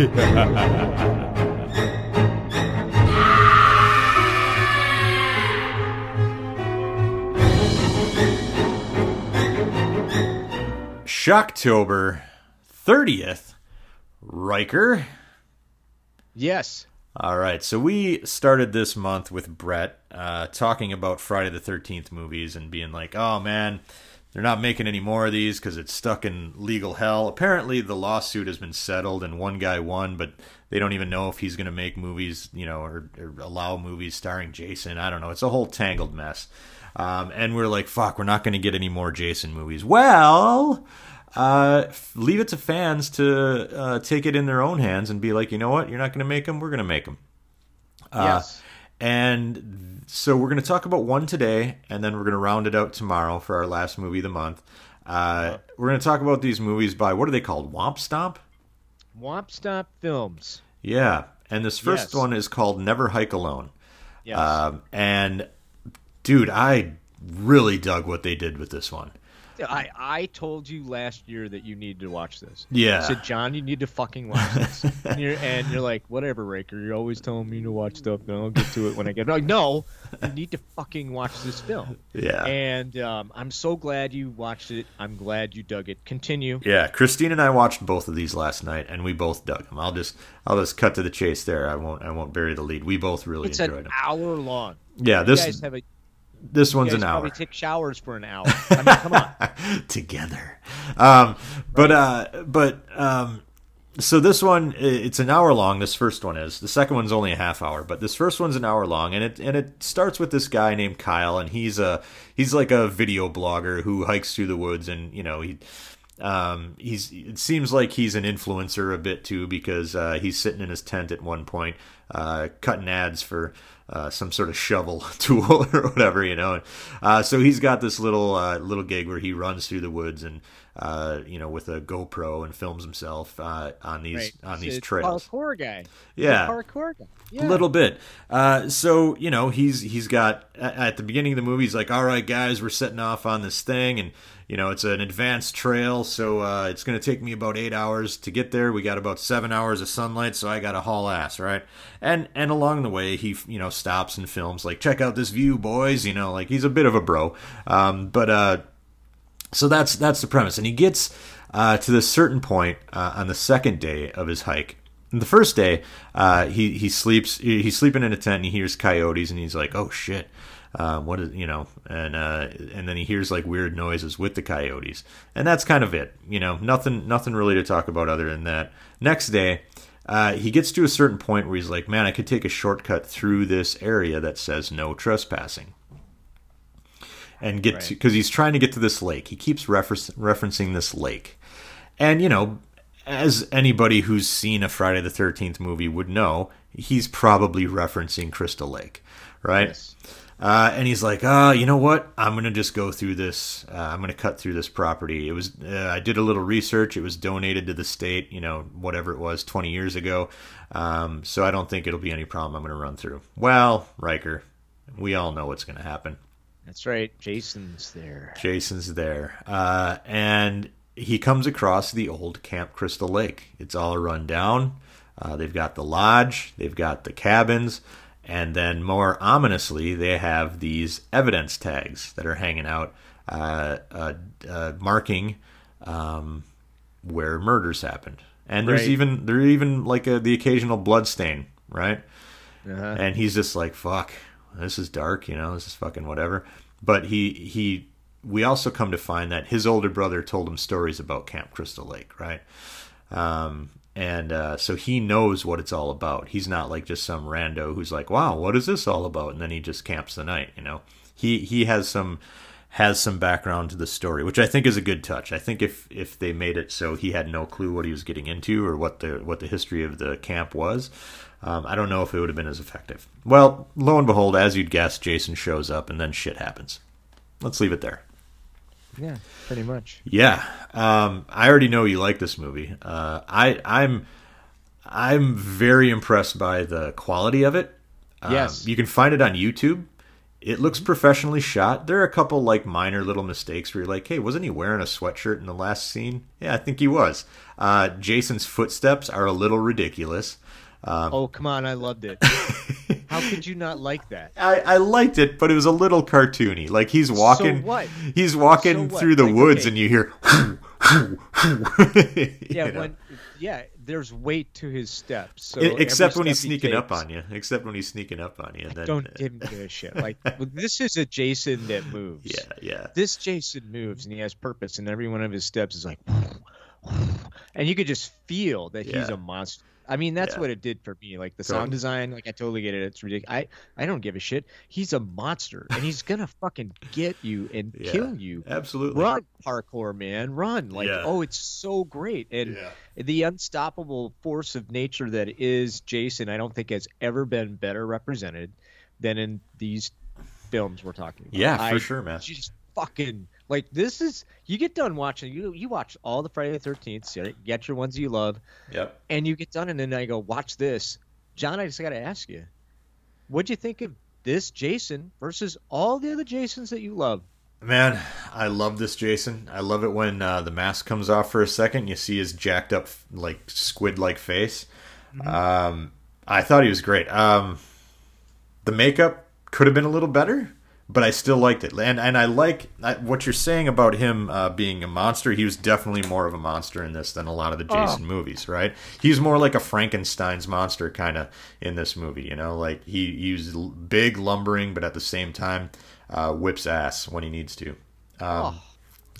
Shocktober 30th, Riker. Yes. All right, so we started this month with Brett uh, talking about Friday the 13th movies and being like, oh man, they're not making any more of these because it's stuck in legal hell. Apparently, the lawsuit has been settled and one guy won, but they don't even know if he's going to make movies, you know, or, or, allow movies starring Jason. I don't know. It's a whole tangled mess. Um, and we're like, fuck, we're not going to get any more Jason movies. Well, uh, leave it to fans to uh, take it in their own hands and be like, you know what, you're not going to make them, we're going to make them. Uh, yes. And so we're going to talk about one today, and then we're going to round it out tomorrow for our last movie of the month. Uh, we're going to talk about these movies by what are they called? Womp Stomp. Womp Stomp Films. Yeah, and this first Yes. one is called Never Hike Alone. Yes. Um, and dude, I really dug what they did with this one. I, I told you last year that you needed to watch this. Yeah. I said, John, you need to fucking watch this. and, you're, and you're like, whatever, Riker. You're always telling me to watch stuff, and I'll get to it when I get. I'm like, no, you need to fucking watch this film. Yeah. And um, I'm so glad you watched it. I'm glad you dug it. Continue. Yeah, Christine and I watched both of these last night, and we both dug them. I'll just I'll just cut to the chase there. I won't I won't bury the lead. We both really enjoyed it. It's an them. hour long. Yeah, You this guys have a. this one's an hour probably take showers for an hour. I mean, come on. together. Um, but uh, but um, so this one it's an hour long. This first one is. The second one's only a half hour, but this first one's an hour long, and it and it starts with this guy named Kyle, and he's a he's like a video blogger who hikes through the woods, and you know he. Um, he's. It seems like he's an influencer a bit too, because uh, he's sitting in his tent at one point, uh, cutting ads for uh, some sort of shovel tool or whatever, you know. Uh, so he's got this little uh, little gig where he runs through the woods and uh, you know with a GoPro and films himself uh, on these Right. on these a trails. Parkour guy. Yeah. a parkour guy. A little bit. Uh, so you know, he's he's got at at the beginning of the movie, he's like, "All right, guys, we're setting off on this thing, and you know, it's an advanced trail, so uh, it's going to take me about eight hours to get there. We got about seven hours of sunlight, so I got to haul ass, right? And and along the way, he you know stops and films like, check out this view, boys. You know, like he's a bit of a bro, um, but uh, so that's that's the premise, and he gets uh, to this certain point uh, on the second day of his hike. The first day, uh, he he sleeps he's sleeping in a tent and he hears coyotes and he's like, oh shit, uh, what is you know? And uh, and then he hears like weird noises with the coyotes, and that's kind of it. You know, nothing nothing really to talk about other than that. Next day. Uh, he gets to a certain point where he's like, "Man, I could take a shortcut through this area that says no trespassing." And get Right. to because he's trying to get to this lake. He keeps reference, referencing this lake, and you know, as anybody who's seen a Friday the Thirteenth movie would know, he's probably referencing Crystal Lake, right? Yes. Uh, and he's like, uh, you know what? I'm gonna just go through this. Uh, I'm gonna cut through this property. It was. Uh, I did a little research. It was donated to the state. You know, whatever it was, 20 years ago. Um, so I don't think it'll be any problem. I'm gonna run through. Well, Riker, we all know what's gonna happen. That's right. Jason's there. Jason's there, uh, and he comes across the old Camp Crystal Lake. It's all run down. Uh, they've got the lodge, they've got the cabins, and then more ominously, they have these evidence tags that are hanging out, uh, uh, uh, marking um, where murders happened. And there's Right. even there's even like a, the occasional blood stain, right? Uh-huh. and he's just like fuck this is dark you know this is fucking whatever. But he he we also come to find that his older brother told him stories about camp crystal lake right? Um and uh, so he knows what it's all about. He's not like just some rando who's like wow what is this all about? And then he just camps the night you know? He he has some has some background to the story which i think is a good touch i think if if they made it so he had no clue what he was getting into or what the what the history of the camp was um, I don't know if it would have been as effective. Well, lo and behold, as you'd guess, Jason shows up and then shit happens. Let's leave it there. Yeah, pretty much. Yeah, um, I already know you like this movie. Uh, I, I'm, I'm very impressed by the quality of it. Um, Yes. you can find it on YouTube. It looks professionally shot. There are a couple like minor little mistakes where you're like, "Hey, wasn't he wearing a sweatshirt in the last scene?" Yeah, I think he was. Uh, Jason's footsteps are a little ridiculous. Um, oh come on, I loved it. How could you not like that? I, I liked it, but it was a little cartoony. Like he's walking, So what? he's walking So what? through the Like, woods, okay. and you hear. Yeah, you know? when yeah, there's weight to his steps. So every except when he's step he sneaking up on you. Except when he's sneaking up on you. And then, Don't uh, give me a shit. Like this is a Jason that moves. Yeah, yeah. This Jason moves and he has purpose, and every one of his steps is like, and you could just feel that he's a monster. I mean, that's Yeah. what it did for me. Like the Totally. sound design, like I totally get it. It's ridiculous. I I don't give a shit. He's a monster, and he's gonna fucking get you and Yeah. kill you. Absolutely. Run, parkour man, run! Like, Yeah. oh, it's so great, and the unstoppable force of nature that is Jason, I don't think has ever been better represented than in these films we're talking about. Yeah, for I sure, man. Just fucking like this is you get done watching you you watch all the Friday the Thirteenth, get your ones you love, Yep. and you get done, and then I go watch this. John, I just got to ask you, what'd you think of this Jason versus all the other Jasons that you love? Man, I love this Jason. I love it when uh, the mask comes off for a second. You see his jacked up, like squid-like face. Um, I thought he was great. Um, the makeup could have been a little better, but I still liked it. And and I like I, what you're saying about him uh, being a monster. He was definitely more of a monster in this than a lot of the Jason movies, right? He's more like a Frankenstein's monster kind of in this movie. You know, like he he's big, lumbering, but at the same time uh, whips ass when he needs to. Um,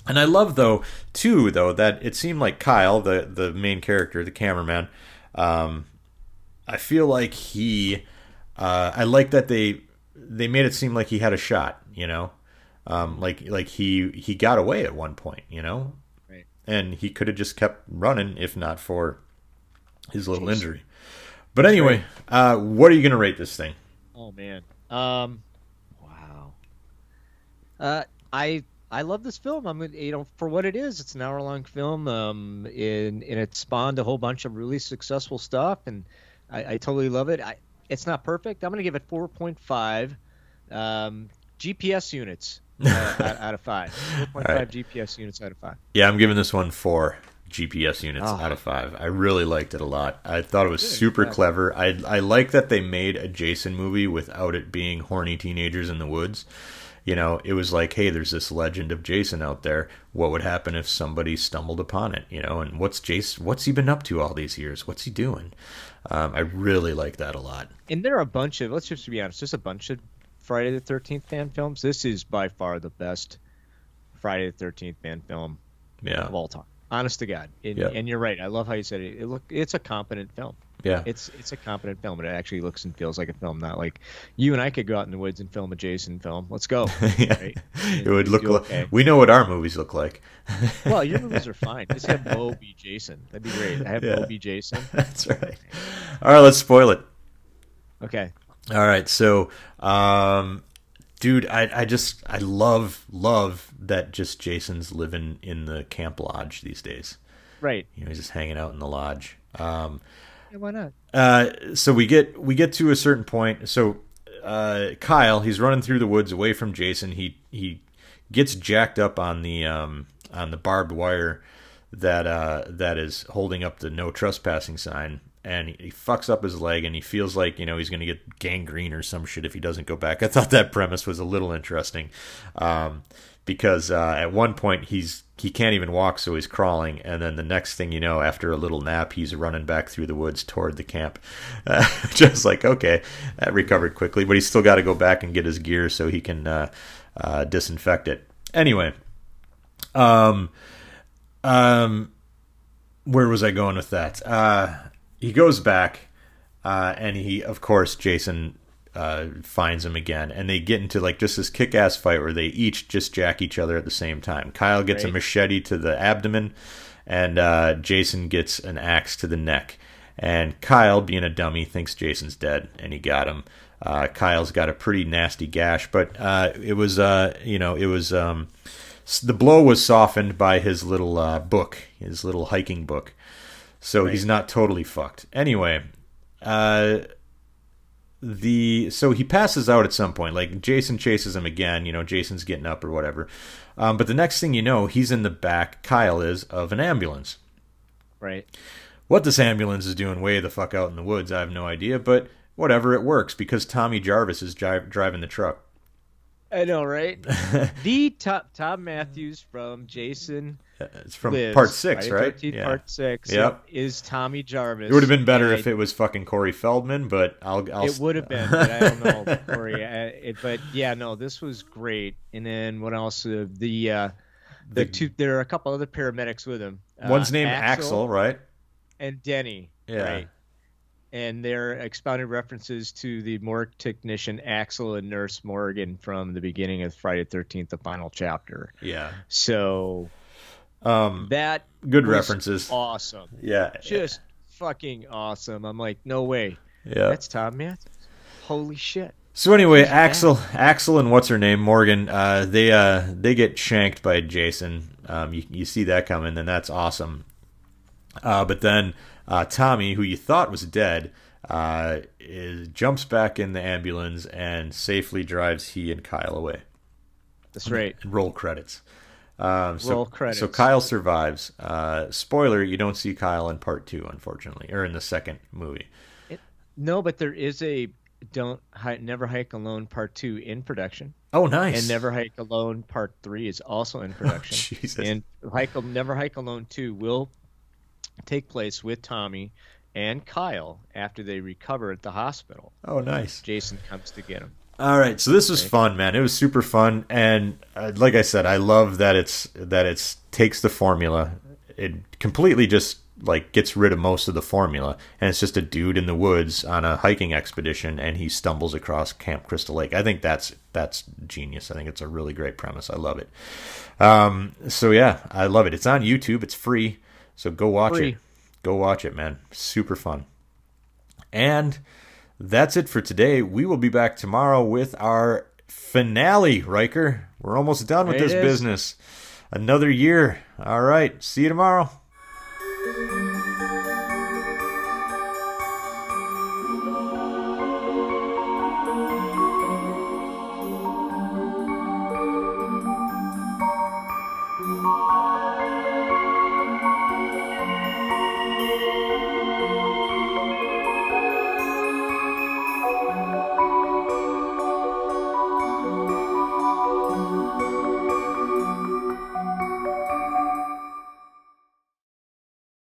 And I love though too though that it seemed like Kyle, the the main character, the cameraman. Um, I feel like he. Uh, I like that they they made it seem like he had a shot. You know, um, like like he he got away at one point. You know, Right. and he could have just kept running if not for his little Jeez. injury. But anyway, uh, what are you gonna rate this thing? Oh man. Um wow. Uh I I love this film. I'm you know for what it is. It's an hour long film. Um and, and it spawned a whole bunch of really successful stuff and I, I totally love it. I it's not perfect. I'm gonna give it 4.5 um GPS units uh, out, out of 5. 4.5 right. GPS units out of 5. Yeah, I'm giving this one four GPS units Oh. out of five. I really liked it a lot. I thought it was Good, super yeah. clever. I I like that they made a Jason movie without it being horny teenagers in the woods. You know, it was like, hey, there's this legend of Jason out there. What would happen if somebody stumbled upon it? You know, and what's Jason? What's he been up to all these years? What's he doing? Um, I really like that a lot. and there are a bunch of let's just be honest there's a bunch of friday the 13th fan films this is by far the best friday the 13th fan film Yeah, of all time honest to god and, Yeah. and you're right i love how you said it, it look it's a competent film yeah, it's it's a competent film and it actually looks and feels like a film not like you and i could go out in the woods and film a jason film let's go yeah. right? It would look. Like okay. We know what our movies look like. well your movies are fine just have Bo be jason that'd be great I have Yeah. Bo be jason That's right. All right, let's spoil it. okay All right, so, um, dude, I, I just I love love that just Jason's living in the camp lodge these days. right You know, he's just hanging out in the lodge. Um, yeah, why not uh, so we get we get to a certain point. So uh, Kyle, he's running through the woods away from Jason. He he gets jacked up on the um, on the barbed wire that uh, that is holding up the no trespassing sign, and he, he fucks up his leg, and he feels like you know he's gonna get gangrene or some shit if he doesn't go back. I thought that premise was a little interesting. Um, because uh, at one point he's he can't even walk, so he's crawling, and then the next thing you know, after a little nap, he's running back through the woods toward the camp. Uh, just like okay, that recovered quickly, but he's still got to go back and get his gear so he can uh, uh, disinfect it. Anyway, um, um, where was I going with that? Uh, he goes back, uh, and he, of course, Jason uh, finds him again, and they get into like just this kick-ass fight where they each just jack each other at the same time. Kyle gets a machete to the abdomen, and uh, Jason gets an axe to the neck. And Kyle, being a dummy, thinks Jason's dead, and he got him. Uh, Kyle's got a pretty nasty gash, but uh, it was, uh, you know, it was um, the blow was softened by his little uh, book, his little hiking book. So he's not totally fucked. Anyway, uh, the so he passes out at some point. Like Jason chases him again. You know, Jason's getting up or whatever. Um, but the next thing you know, he's in the back. Kyle is of an ambulance. Right. What this ambulance is doing way the fuck out in the woods, I have no idea. But whatever, it works because Tommy Jarvis is dri- driving the truck. I know, right? the top Thom Mathews from Jason. It's from Lives, part six, Friday right? 13th, Yeah. Part six. Yep. Is Tommy Jarvis. It would have been better if it was fucking Corey Feldman, but I'll. I'll it would have been, but I don't know, Corey. I, it, but yeah, no, this was great. And then what else? Uh, the uh, the, The- two. There are a couple other paramedics with him. Uh, One's named Axel, right? and Denny. Yeah. Right. And they're expounded references to the morgue technician Axel and Nurse Morgan from the beginning of Friday Thirteenth, the final chapter. Yeah. So Um, that good references. awesome, Yeah. just fucking awesome. I'm like, no way, yeah. that's Thom Mathews. Holy shit! So anyway, Who's that? Axel, Axel, and what's her name, Morgan, uh, they uh, they get shanked by Jason. Um, you you see that coming, and that's awesome. Uh, but then uh, Tommy, who you thought was dead, uh, is, jumps back in the ambulance and safely drives he and Kyle away. That's right. And roll credits. Um, so, Roll credits. So Kyle survives. Uh, spoiler: you don't see Kyle in part two, unfortunately, or in the second movie. No, but there is a don't Hi- never hike alone part two in production, Oh, nice. and never hike alone part three is also in production. Jesus. and hike never hike alone 2 will take place with tommy and kyle after they recover at the hospital oh, nice. jason comes to get them All right, so this was fun, man. It was super fun, and uh, like I said, I love that it's that it's takes the formula. It completely just like gets rid of most of the formula, and it's just a dude in the woods on a hiking expedition, and he stumbles across Camp Crystal Lake. I think that's that's genius. I think it's a really great premise. I love it. Um, so yeah, I love it. It's on YouTube. It's free, so go watch Free. it. Go watch it, man. Super fun. And that's it for today. We will be back tomorrow with our finale, Riker. We're almost done with it this is. business. Another year. All right. See you tomorrow.